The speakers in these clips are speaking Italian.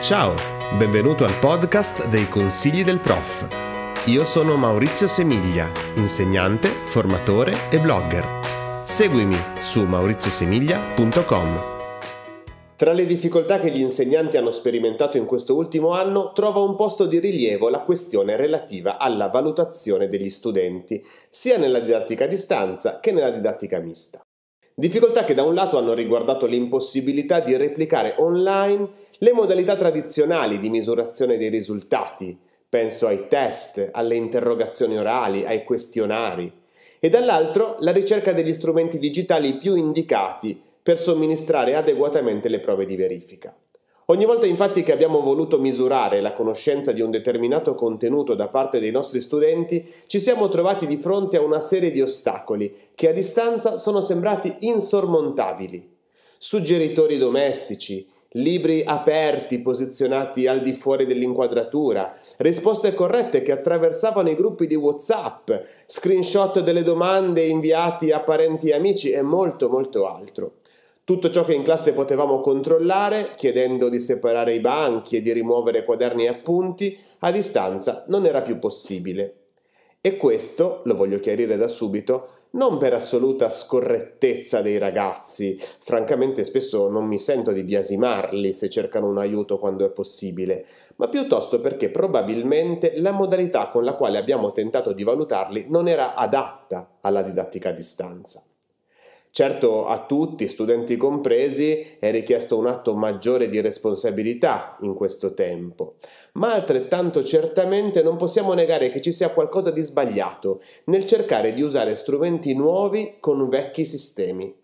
Ciao, benvenuto al podcast dei consigli del prof. Io sono Maurizio Semiglia, insegnante, formatore e blogger. Seguimi su mauriziosemiglia.com. Tra le difficoltà che gli insegnanti hanno sperimentato in questo ultimo anno trova un posto di rilievo la questione relativa alla valutazione degli studenti, sia nella didattica a distanza che nella didattica mista. Difficoltà che da un lato hanno riguardato l'impossibilità di replicare online le modalità tradizionali di misurazione dei risultati, penso ai test, alle interrogazioni orali, ai questionari, e dall'altro la ricerca degli strumenti digitali più indicati per somministrare adeguatamente le prove di verifica. Ogni volta infatti che abbiamo voluto misurare la conoscenza di un determinato contenuto da parte dei nostri studenti, ci siamo trovati di fronte a una serie di ostacoli che a distanza sono sembrati insormontabili. Suggeritori domestici, libri aperti posizionati al di fuori dell'inquadratura, risposte corrette che attraversavano i gruppi di WhatsApp, screenshot delle domande inviati a parenti e amici e molto molto altro. Tutto ciò che in classe potevamo controllare, chiedendo di separare i banchi e di rimuovere quaderni e appunti, a distanza non era più possibile. E questo, lo voglio chiarire da subito, non per assoluta scorrettezza dei ragazzi, francamente spesso non mi sento di biasimarli se cercano un aiuto quando è possibile, ma piuttosto perché probabilmente la modalità con la quale abbiamo tentato di valutarli non era adatta alla didattica a distanza. Certo a tutti, studenti compresi, è richiesto un atto maggiore di responsabilità in questo tempo, ma altrettanto certamente non possiamo negare che ci sia qualcosa di sbagliato nel cercare di usare strumenti nuovi con vecchi sistemi.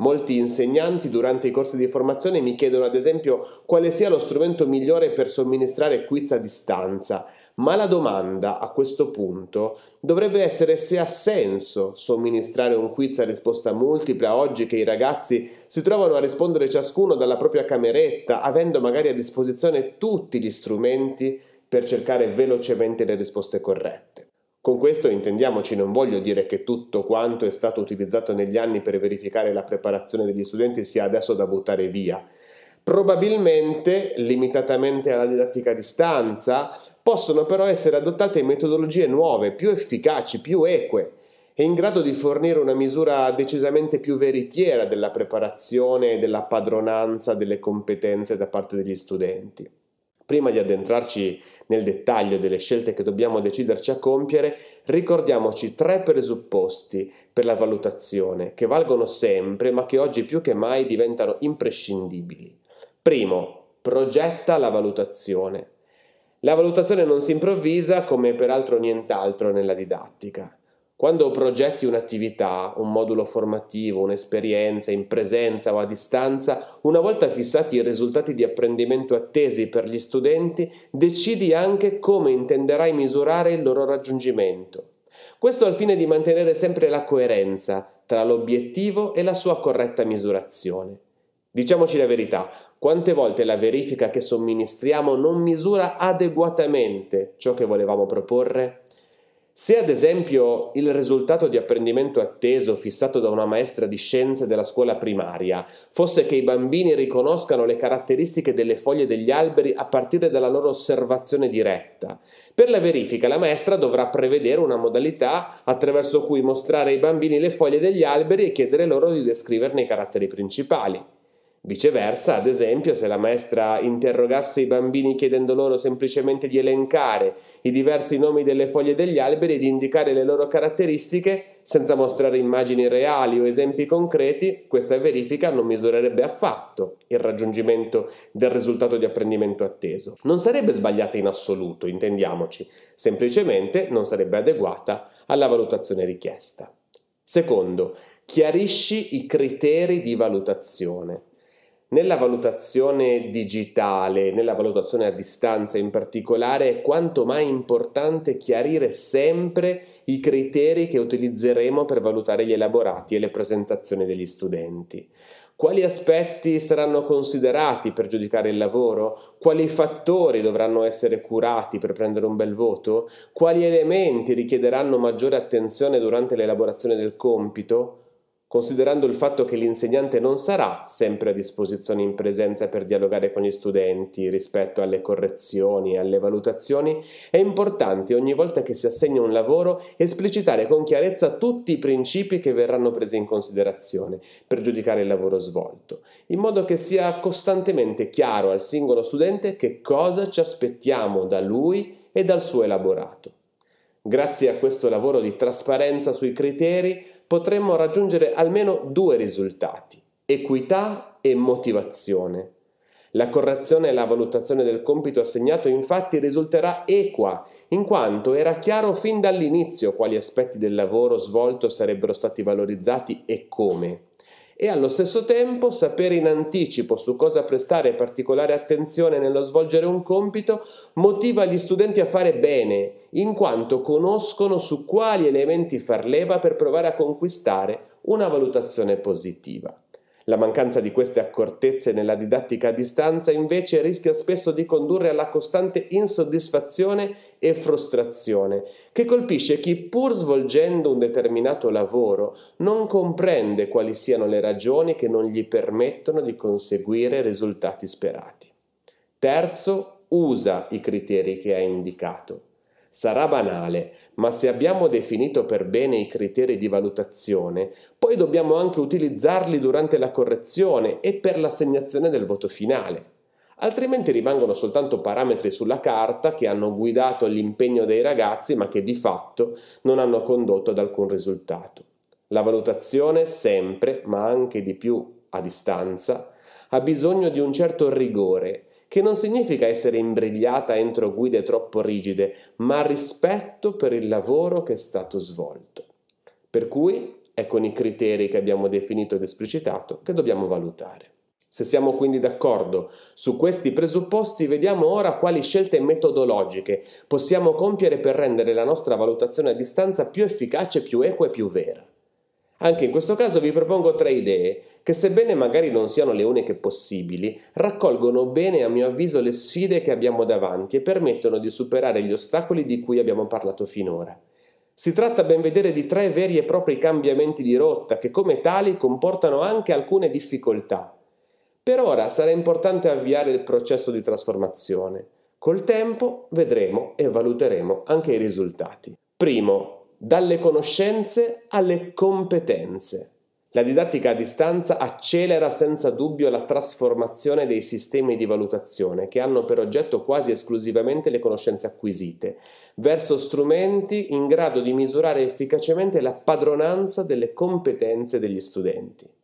Molti insegnanti durante i corsi di formazione mi chiedono ad esempio quale sia lo strumento migliore per somministrare quiz a distanza, ma la domanda a questo punto dovrebbe essere se ha senso somministrare un quiz a risposta multipla oggi che i ragazzi si trovano a rispondere ciascuno dalla propria cameretta, avendo magari a disposizione tutti gli strumenti per cercare velocemente le risposte corrette. Con questo intendiamoci, non voglio dire che tutto quanto è stato utilizzato negli anni per verificare la preparazione degli studenti sia adesso da buttare via. Probabilmente, limitatamente alla didattica a distanza, possono però essere adottate metodologie nuove, più efficaci, più eque e in grado di fornire una misura decisamente più veritiera della preparazione e della padronanza delle competenze da parte degli studenti. Prima di addentrarci nel dettaglio delle scelte che dobbiamo deciderci a compiere, ricordiamoci tre presupposti per la valutazione che valgono sempre ma che oggi più che mai diventano imprescindibili. Primo, progetta la valutazione. La valutazione non si improvvisa come peraltro nient'altro nella didattica. Quando progetti un'attività, un modulo formativo, un'esperienza in presenza o a distanza, una volta fissati i risultati di apprendimento attesi per gli studenti, decidi anche come intenderai misurare il loro raggiungimento. Questo al fine di mantenere sempre la coerenza tra l'obiettivo e la sua corretta misurazione. Diciamoci la verità, quante volte la verifica che somministriamo non misura adeguatamente ciò che volevamo proporre? Se ad esempio il risultato di apprendimento atteso fissato da una maestra di scienze della scuola primaria fosse che i bambini riconoscano le caratteristiche delle foglie degli alberi a partire dalla loro osservazione diretta, per la verifica la maestra dovrà prevedere una modalità attraverso cui mostrare ai bambini le foglie degli alberi e chiedere loro di descriverne i caratteri principali. Viceversa, ad esempio, se la maestra interrogasse i bambini chiedendo loro semplicemente di elencare i diversi nomi delle foglie degli alberi e di indicare le loro caratteristiche senza mostrare immagini reali o esempi concreti, questa verifica non misurerebbe affatto il raggiungimento del risultato di apprendimento atteso. Non sarebbe sbagliata in assoluto, intendiamoci, semplicemente non sarebbe adeguata alla valutazione richiesta. Secondo, chiarisci i criteri di valutazione. Nella valutazione digitale, nella valutazione a distanza in particolare, è quanto mai importante chiarire sempre i criteri che utilizzeremo per valutare gli elaborati e le presentazioni degli studenti. Quali aspetti saranno considerati per giudicare il lavoro? Quali fattori dovranno essere curati per prendere un bel voto? Quali elementi richiederanno maggiore attenzione durante l'elaborazione del compito? Considerando il fatto che l'insegnante non sarà sempre a disposizione in presenza per dialogare con gli studenti rispetto alle correzioni e alle valutazioni, è importante ogni volta che si assegna un lavoro esplicitare con chiarezza tutti i principi che verranno presi in considerazione per giudicare il lavoro svolto, in modo che sia costantemente chiaro al singolo studente che cosa ci aspettiamo da lui e dal suo elaborato. Grazie a questo lavoro di trasparenza sui criteri potremmo raggiungere almeno due risultati, equità e motivazione. La correzione e la valutazione del compito assegnato infatti risulterà equa, in quanto era chiaro fin dall'inizio quali aspetti del lavoro svolto sarebbero stati valorizzati e come e allo stesso tempo sapere in anticipo su cosa prestare particolare attenzione nello svolgere un compito motiva gli studenti a fare bene, in quanto conoscono su quali elementi far leva per provare a conquistare una valutazione positiva. La mancanza di queste accortezze nella didattica a distanza invece rischia spesso di condurre alla costante insoddisfazione e frustrazione, che colpisce chi pur svolgendo un determinato lavoro non comprende quali siano le ragioni che non gli permettono di conseguire risultati sperati. Terzo, usa i criteri che hai indicato. Sarà banale, ma se abbiamo definito per bene i criteri di valutazione, poi dobbiamo anche utilizzarli durante la correzione e per l'assegnazione del voto finale. Altrimenti rimangono soltanto parametri sulla carta che hanno guidato l'impegno dei ragazzi ma che di fatto non hanno condotto ad alcun risultato. La valutazione sempre, ma anche di più a distanza, ha bisogno di un certo rigore che non significa essere imbrigliata entro guide troppo rigide, ma rispetto per il lavoro che è stato svolto. Per cui è con i criteri che abbiamo definito ed esplicitato che dobbiamo valutare. Se siamo quindi d'accordo su questi presupposti, vediamo ora quali scelte metodologiche possiamo compiere per rendere la nostra valutazione a distanza più efficace, più equa e più vera. Anche in questo caso vi propongo tre idee che sebbene magari non siano le uniche possibili, raccolgono bene a mio avviso le sfide che abbiamo davanti e permettono di superare gli ostacoli di cui abbiamo parlato finora. Si tratta ben vedere di tre veri e propri cambiamenti di rotta che come tali comportano anche alcune difficoltà. Per ora sarà importante avviare il processo di trasformazione. Col tempo vedremo e valuteremo anche i risultati. Primo, dalle conoscenze alle competenze. La didattica a distanza accelera senza dubbio la trasformazione dei sistemi di valutazione che hanno per oggetto quasi esclusivamente le conoscenze acquisite, verso strumenti in grado di misurare efficacemente la padronanza delle competenze degli studenti.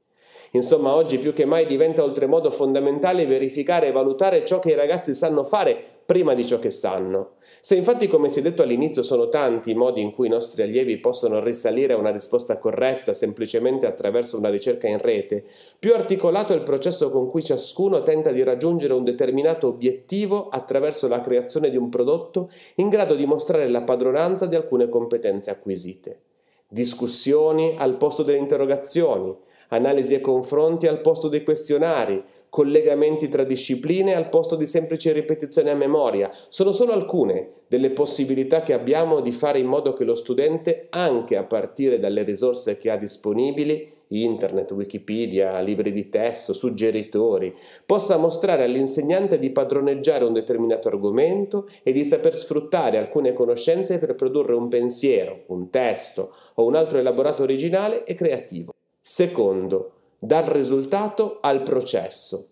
Insomma, oggi più che mai diventa oltremodo fondamentale verificare e valutare ciò che i ragazzi sanno fare prima di ciò che sanno. Se infatti, come si è detto all'inizio, sono tanti i modi in cui i nostri allievi possono risalire a una risposta corretta semplicemente attraverso una ricerca in rete, più articolato è il processo con cui ciascuno tenta di raggiungere un determinato obiettivo attraverso la creazione di un prodotto in grado di mostrare la padronanza di alcune competenze acquisite. Discussioni al posto delle interrogazioni, analisi e confronti al posto dei questionari, collegamenti tra discipline al posto di semplici ripetizioni a memoria. Sono solo alcune delle possibilità che abbiamo di fare in modo che lo studente, anche a partire dalle risorse che ha disponibili, internet, Wikipedia, libri di testo, suggeritori, possa mostrare all'insegnante di padroneggiare un determinato argomento e di saper sfruttare alcune conoscenze per produrre un pensiero, un testo o un altro elaborato originale e creativo. Secondo, dal risultato al processo.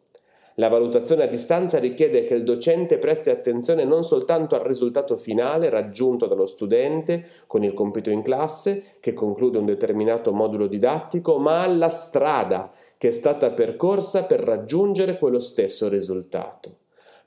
La valutazione a distanza richiede che il docente presti attenzione non soltanto al risultato finale raggiunto dallo studente con il compito in classe che conclude un determinato modulo didattico, ma alla strada che è stata percorsa per raggiungere quello stesso risultato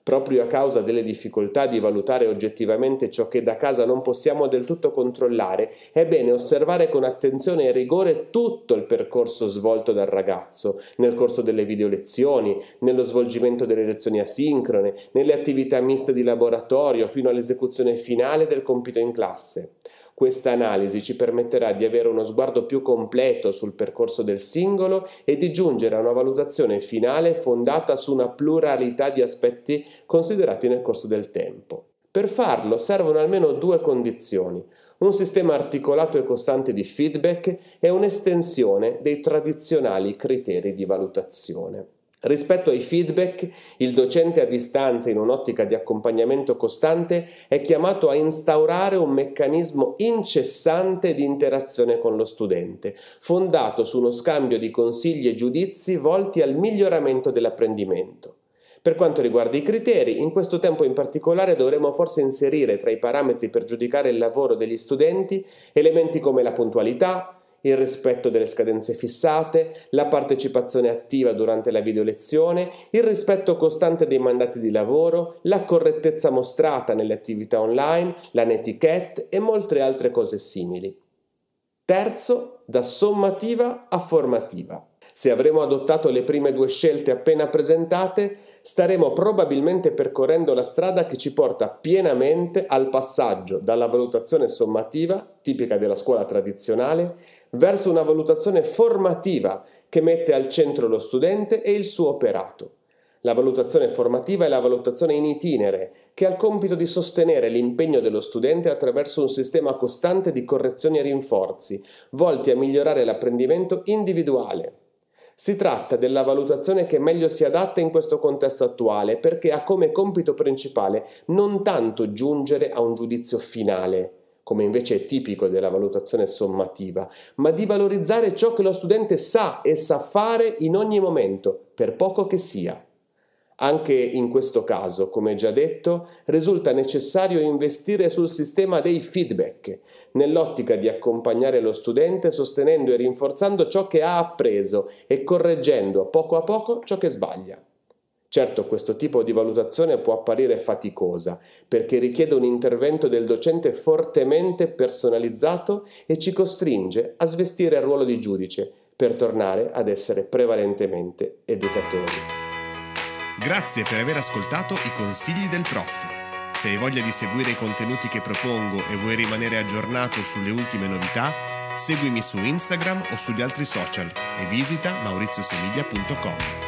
proprio a causa delle difficoltà di valutare oggettivamente ciò che da casa non possiamo del tutto controllare, è bene osservare con attenzione e rigore tutto il percorso svolto dal ragazzo, nel corso delle video lezioni, nello svolgimento delle lezioni asincrone, nelle attività miste di laboratorio, fino all'esecuzione finale del compito in classe. Questa analisi ci permetterà di avere uno sguardo più completo sul percorso del singolo e di giungere a una valutazione finale fondata su una pluralità di aspetti considerati nel corso del tempo. Per farlo servono almeno due condizioni. Un sistema articolato e costante di feedback è un'estensione dei tradizionali criteri di valutazione. Rispetto ai feedback, il docente a distanza in un'ottica di accompagnamento costante è chiamato a instaurare un meccanismo incessante di interazione con lo studente, fondato su uno scambio di consigli e giudizi volti al miglioramento dell'apprendimento. Per quanto riguarda i criteri, in questo tempo in particolare dovremo forse inserire tra i parametri per giudicare il lavoro degli studenti elementi come la puntualità, il rispetto delle scadenze fissate, la partecipazione attiva durante la videolezione, il rispetto costante dei mandati di lavoro, la correttezza mostrata nelle attività online, la netiquette e molte altre cose simili. Terzo, da sommativa a formativa. Se avremo adottato le prime due scelte appena presentate, staremo probabilmente percorrendo la strada che ci porta pienamente al passaggio dalla valutazione sommativa, tipica della scuola tradizionale, verso una valutazione formativa che mette al centro lo studente e il suo operato. La valutazione formativa è la valutazione in itinere, che ha il compito di sostenere l'impegno dello studente attraverso un sistema costante di correzioni e rinforzi, volti a migliorare l'apprendimento individuale. Si tratta della valutazione che meglio si adatta in questo contesto attuale perché ha come compito principale non tanto giungere a un giudizio finale, come invece è tipico della valutazione sommativa, ma di valorizzare ciò che lo studente sa e sa fare in ogni momento, per poco che sia. Anche in questo caso, come già detto, risulta necessario investire sul sistema dei feedback, nell'ottica di accompagnare lo studente sostenendo e rinforzando ciò che ha appreso e correggendo poco a poco ciò che sbaglia. Certo, questo tipo di valutazione può apparire faticosa, perché richiede un intervento del docente fortemente personalizzato e ci costringe a svestire il ruolo di giudice per tornare ad essere prevalentemente educatori. Grazie per aver ascoltato i consigli del prof. Se hai voglia di seguire i contenuti che propongo e vuoi rimanere aggiornato sulle ultime novità, seguimi su Instagram o sugli altri social e visita mauriziosemiglia.com.